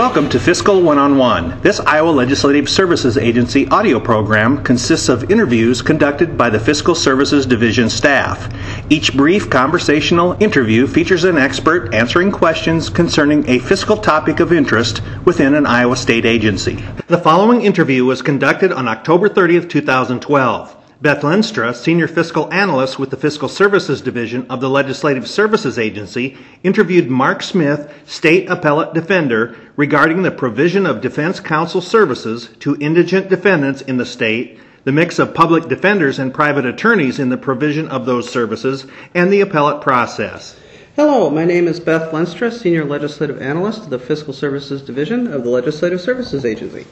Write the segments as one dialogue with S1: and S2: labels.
S1: Welcome to Fiscal One on One. This Iowa Legislative Services Agency audio program consists of interviews conducted by the Fiscal Services Division staff. Each brief conversational interview features an expert answering questions concerning a fiscal topic of interest within an Iowa state agency. The following interview was conducted on October 30th, 2012. Beth Lenstra, Senior Fiscal Analyst with the Fiscal Services Division of the Legislative Services Agency, interviewed Mark Smith, State Appellate Defender, regarding the provision of defense counsel services to indigent defendants in the state, the mix of public defenders and private attorneys in the provision of those services, and the appellate process.
S2: Hello, my name is Beth Lenstra, Senior Legislative Analyst of the Fiscal Services Division of the Legislative Services Agency.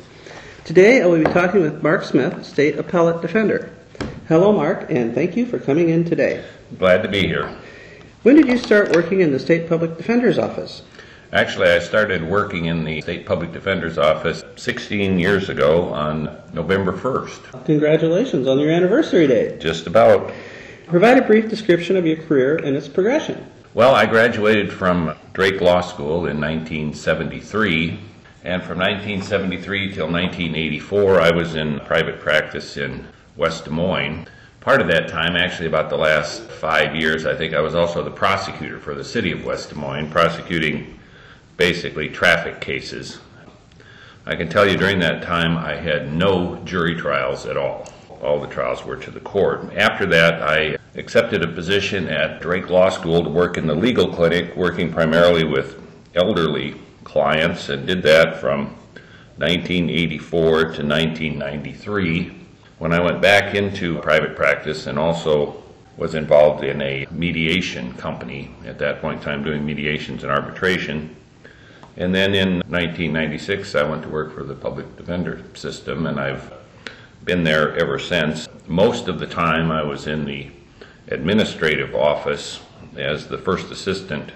S2: Today I will be talking with Mark Smith, State Appellate Defender. Hello, Mark, and thank you for coming in today.
S3: Glad to be here.
S2: When did you start working in the State Public Defender's Office?
S3: Actually, I started working in the State Public Defender's Office 16 years ago on November 1st.
S2: Congratulations on your anniversary date.
S3: Just about.
S2: Provide a brief description of your career and its progression.
S3: Well, I graduated from Drake Law School in 1973, and from 1973 till 1984, I was in private practice in West Des Moines. Part of that time, actually about the last five years, I think I was also the prosecutor for the city of West Des Moines, prosecuting basically traffic cases. I can tell you during that time I had no jury trials at all. All the trials were to the court. After that, I accepted a position at Drake Law School to work in the legal clinic, working primarily with elderly clients, and did that from 1984 to 1993 when I went back into private practice and also was involved in a mediation company at that point in time doing mediations and arbitration. And then in 1996, I went to work for the public defender system, and I've been there ever since. Most of the time, I was in the administrative office as the first assistant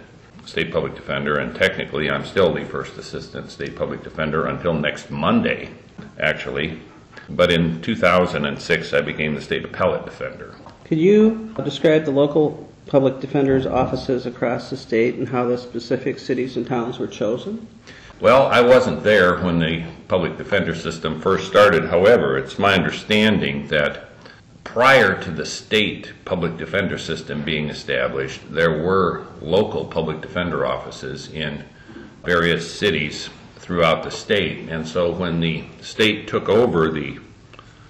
S3: state public defender, and technically, I'm still the first assistant state public defender until next Monday, actually. But in 2006, I became the state appellate defender.
S2: Could you describe the local public defenders' offices across the state and how the specific cities and towns were chosen?
S3: Well, I wasn't there when the public defender system first started. However, it's my understanding that prior to the state public defender system being established, there were local public defender offices in various cities throughout the state. And so when the state took over the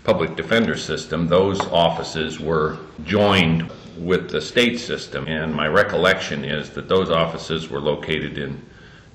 S3: public defender system, those offices were joined with the state system. And my recollection is that those offices were located in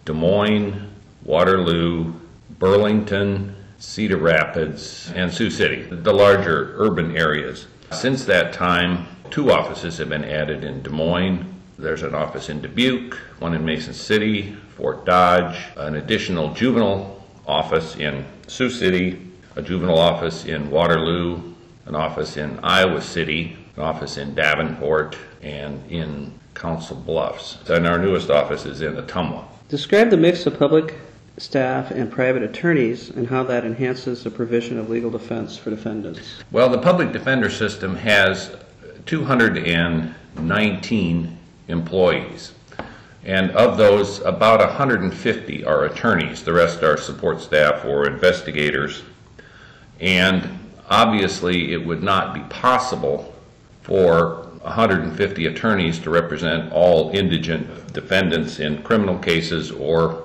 S3: Des Moines, Waterloo, Burlington, Cedar Rapids, and Sioux City, the larger urban areas. Since that time, two offices have been added in Des Moines. There's an office in Dubuque, one in Mason City, Fort Dodge, an additional juvenile office in Sioux City, a juvenile office in Waterloo, an office in Iowa City, an office in Davenport, and in Council Bluffs. And our newest office is in Ottumwa.
S2: Describe the mix of public staff and private attorneys and how that enhances the provision of legal defense for defendants.
S3: Well, the public defender system has 219 employees. And of those, about 150 are attorneys. The rest are support staff or investigators. And obviously, it would not be possible for 150 attorneys to represent all indigent defendants in criminal cases or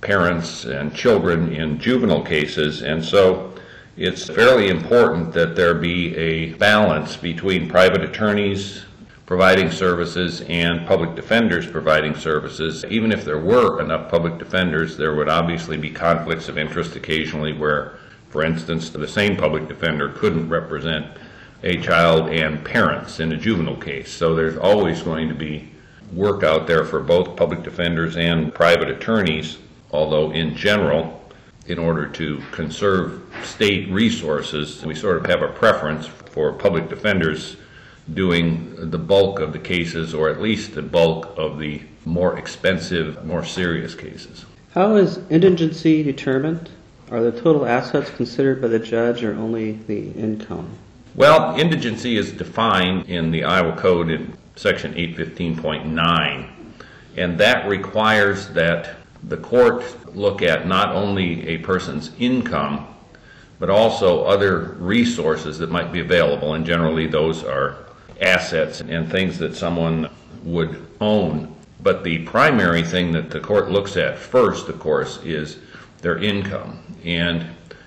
S3: parents and children in juvenile cases. And so it's fairly important that there be a balance between private attorneys providing services and public defenders providing services. Even if there were enough public defenders, there would obviously be conflicts of interest occasionally where, for instance, the same public defender couldn't represent a child and parents in a juvenile case. So there's always going to be work out there for both public defenders and private attorneys, although in general, in order to conserve state resources, we sort of have a preference for public defenders doing the bulk of the cases, or at least the bulk of the more expensive, more serious cases.
S2: How is indigency determined? Are the total assets considered by the judge or only the income?
S3: Well, indigency is defined in the Iowa Code in section 815.9, and that requires that the court look at not only a person's income, but also other resources that might be available, and generally those are assets and things that someone would own. But the primary thing that the court looks at first, of course, is their income. And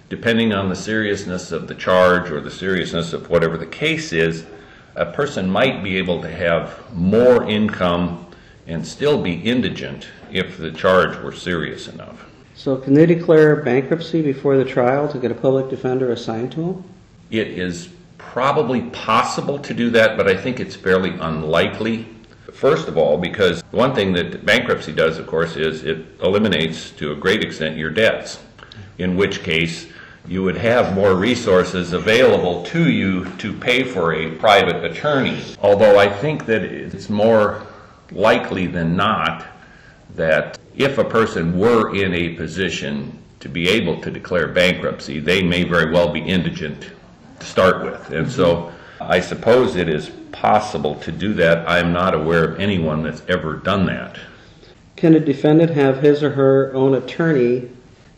S3: depending on the seriousness of the charge or the seriousness of whatever the case is, a person might be able to have more income and still be indigent if the charge were serious enough.
S2: So can they declare bankruptcy before the trial to get a public defender assigned to them?
S3: It is probably possible to do that, but I think it's fairly unlikely. First of all, because one thing that bankruptcy does, of course, is it eliminates to a great extent your debts, in which case you would have more resources available to you to pay for a private attorney. Although I think that it's more likely than not that if a person were in a position to be able to declare bankruptcy, they may very well be indigent start with. And so I suppose it is possible to do that. I'm not aware of anyone that's ever done that.
S2: Can a defendant have his or her own attorney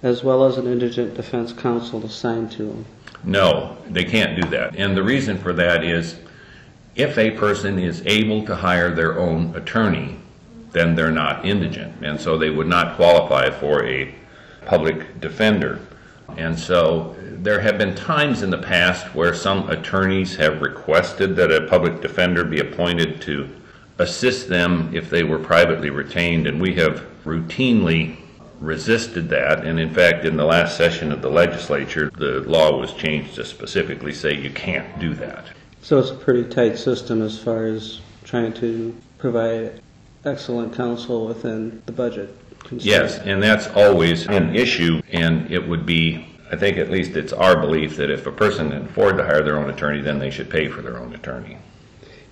S2: as well as an indigent defense counsel assigned to him?
S3: No, they can't do that. And the reason for that is if a person is able to hire their own attorney, then they're not indigent. And so they would not qualify for a public defender. And so there have been times in the past where some attorneys have requested that a public defender be appointed to assist them if they were privately retained, and we have routinely resisted that. And in fact, in the last session of the legislature, the law was changed to specifically say you can't do that.
S2: So it's a pretty tight system as far as trying to provide excellent counsel within the budget.
S3: Yes, and that's always an issue, and it would be, I think at least it's our belief that if a person can afford to hire their own attorney, then they should pay for their own attorney.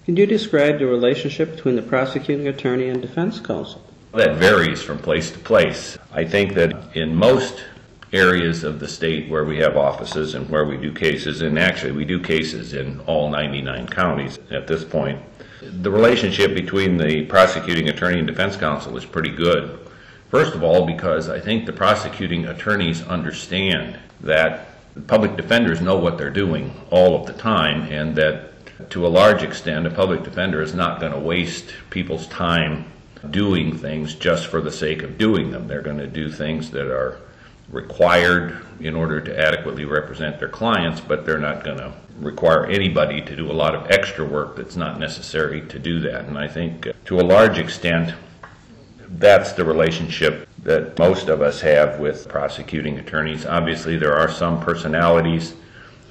S2: Can you describe the relationship between the prosecuting attorney and defense counsel?
S3: That varies from place to place. I think that in most areas of the state where we have offices and where we do cases, and actually we do cases in all 99 counties at this point, the relationship between the prosecuting attorney and defense counsel is pretty good. First of all, because I think the prosecuting attorneys understand that public defenders know what they're doing all of the time, and that to a large extent, a public defender is not going to waste people's time doing things just for the sake of doing them. They're going to do things that are required in order to adequately represent their clients, but they're not going to require anybody to do a lot of extra work that's not necessary to do that. And I think to a large extent, that's the relationship that most of us have with prosecuting attorneys. Obviously, there are some personalities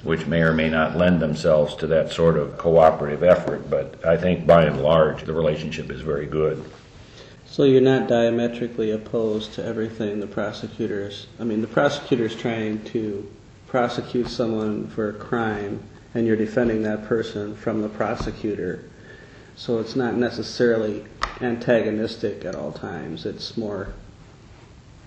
S3: which may or may not lend themselves to that sort of cooperative effort, but I think by and large, the relationship is very good.
S2: So you're not diametrically opposed to everything the prosecutors, I mean, the prosecutor's trying to prosecute someone for a crime, and you're defending that person from the prosecutor. So it's not necessarily antagonistic at all times. It's more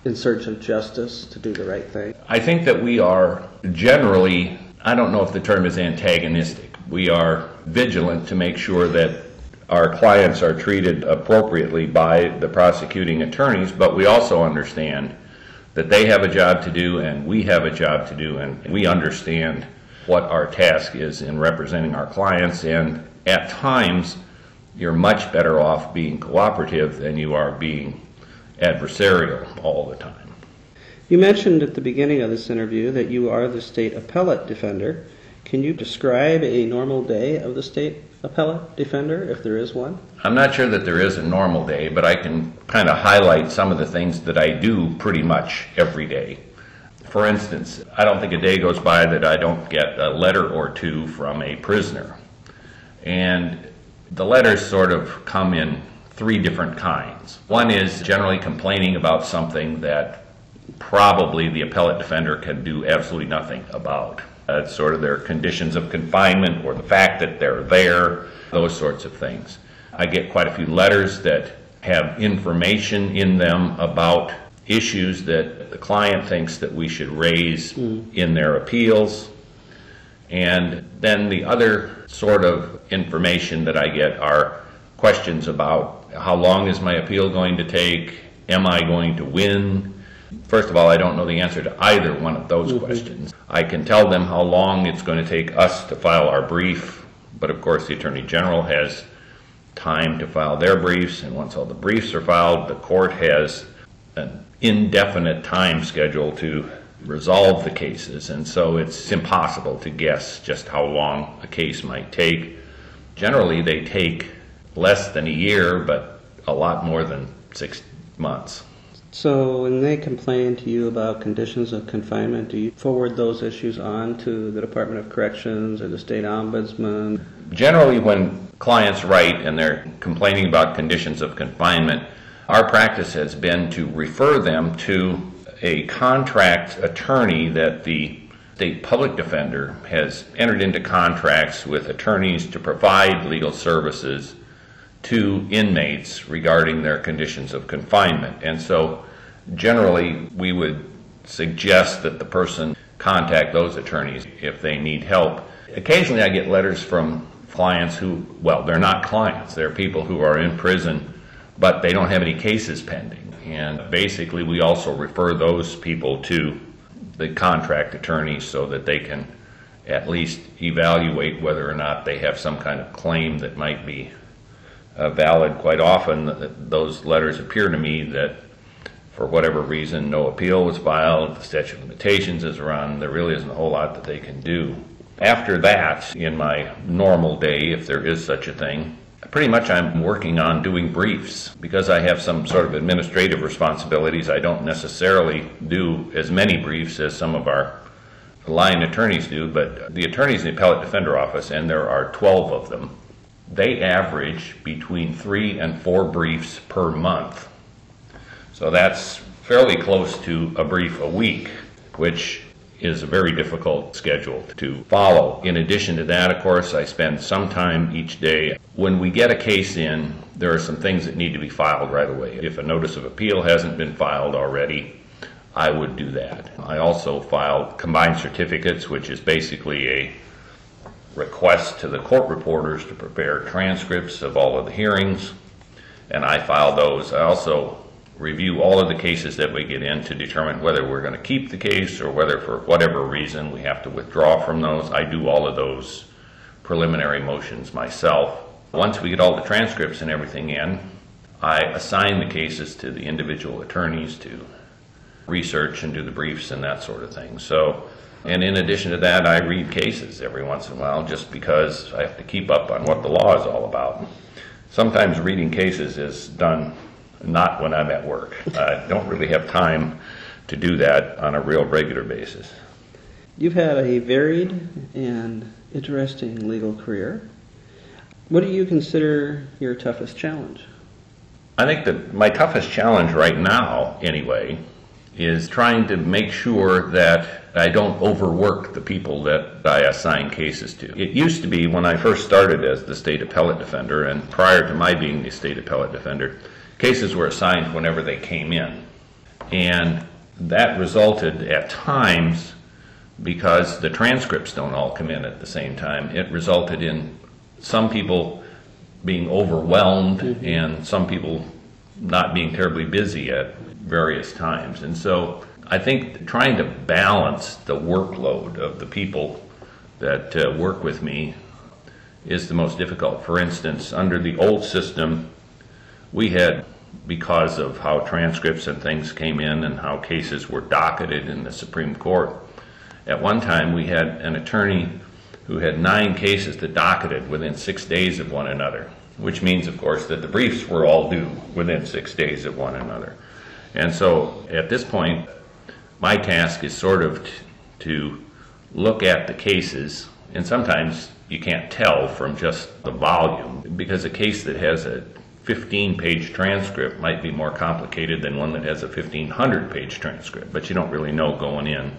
S2: in search of justice to do the right thing.
S3: I think that we are generally, I don't know if the term is antagonistic, we are vigilant to make sure that our clients are treated appropriately by the prosecuting attorneys, but we also understand that they have a job to do and we have a job to do, and we understand what our task is in representing our clients. And at times, you're much better off being cooperative than you are being adversarial all the time.
S2: You mentioned at the beginning of this interview that you are the state appellate defender. Can you describe a normal day of the state appellate defender, if there is one?
S3: I'm not sure that there is a normal day, but I can kind of highlight some of the things that I do pretty much every day. For instance, I don't think a day goes by that I don't get a letter or two from a prisoner. And the letters sort of come in three different kinds. One is generally complaining about something that probably the appellate defender can do absolutely nothing about. Uh, sort of their conditions of confinement or the fact that they're there, those sorts of things. I get quite a few letters that have information in them about issues that the client thinks that we should raise in their appeals. And then the other sort of information that I get are questions about how long is my appeal going to take Am I going to win? First of all, I don't know the answer to either one of those mm-hmm. questions. I can tell them how long it's going to take us to file our brief, but of course, the Attorney General has time to file their briefs, and once all the briefs are filed, the court has an indefinite time schedule to resolve the cases, and so it's impossible to guess just how long a case might take. Generally, they take less than a year, but a lot more than six months.
S2: So when they complain to you about conditions of confinement, do you forward those issues on to the Department of Corrections or the state ombudsman?
S3: Generally, when clients write and they're complaining about conditions of confinement, our practice has been to refer them to a contract attorney that the state public defender has entered into contracts with attorneys to provide legal services to inmates regarding their conditions of confinement. And so generally, we would suggest that the person contact those attorneys if they need help. Occasionally, I get letters from clients who, well, they're not clients, they're people who are in prison, but they don't have any cases pending. And basically, we also refer those people to the contract attorneys so that they can at least evaluate whether or not they have some kind of claim that might be uh, valid. Quite often, those letters appear to me that for whatever reason, no appeal was filed, the statute of limitations is run, there really isn't a whole lot that they can do. After that, in my normal day, if there is such a thing, pretty much I'm working on doing briefs. Because I have some sort of administrative responsibilities, I don't necessarily do as many briefs as some of our line attorneys do, but the attorneys in the appellate defender office, and there are 12 of them, they average between three and four briefs per month. So that's fairly close to a brief a week, which is a very difficult schedule to follow. In addition to that, of course, I spend some time each day. When we get a case in, there are some things that need to be filed right away. If a notice of appeal hasn't been filed already, I would do that. I also file combined certificates, which is basically a request to the court reporters to prepare transcripts of all of the hearings, and I file those. I also review all of the cases that we get in to determine whether we're going to keep the case or whether for whatever reason we have to withdraw from those. I do all of those preliminary motions myself. Once we get all the transcripts and everything in, I assign the cases to the individual attorneys to research and do the briefs and that sort of thing. So, and in addition to that, I read cases every once in a while just because I have to keep up on what the law is all about. Sometimes reading cases is done not when I'm at work. I don't really have time to do that on a real regular basis.
S2: You've had a varied and interesting legal career. What do you consider your toughest challenge?
S3: I think that my toughest challenge right now, anyway, is trying to make sure that I don't overwork the people that I assign cases to. It used to be when I first started as the state appellate defender, and prior to my being the state appellate defender, cases were assigned whenever they came in. And that resulted at times, because the transcripts don't all come in at the same time, it resulted in some people being overwhelmed mm-hmm. and some people not being terribly busy at various times. And so I think trying to balance the workload of the people that uh, work with me is the most difficult. For instance, under the old system, we had, because of how transcripts and things came in and how cases were docketed in the Supreme Court, at one time we had an attorney who had nine cases that docketed within six days of one another, which means, of course, that the briefs were all due within six days of one another. And so at this point, my task is sort of to look at the cases, and sometimes you can't tell from just the volume, because a case that has a 15 page transcript might be more complicated than one that has a 1500 page transcript, but you don't really know going in.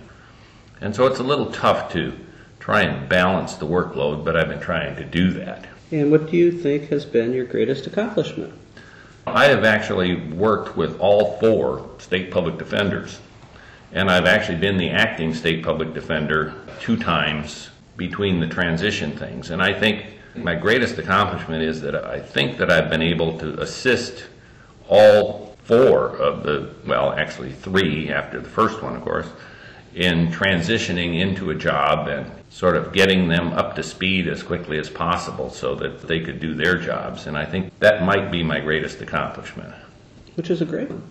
S3: And so it's a little tough to try and balance the workload, but I've been trying to do that.
S2: And what do you think has been your greatest accomplishment?
S3: I have actually worked with all four state public defenders, and I've actually been the acting state public defender two times between the transition things. And I think my greatest accomplishment is that I think that I've been able to assist all four of the, well, actually three after the first one, of course, in transitioning into a job and sort of getting them up to speed as quickly as possible so that they could do their jobs. And I think that might be my greatest accomplishment.
S2: Which is a great one.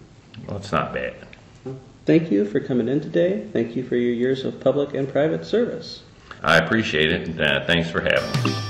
S3: Well, it's not bad.
S2: Thank you for coming in today. Thank you for your years of public and private service.
S3: I appreciate it, and uh, thanks for having me.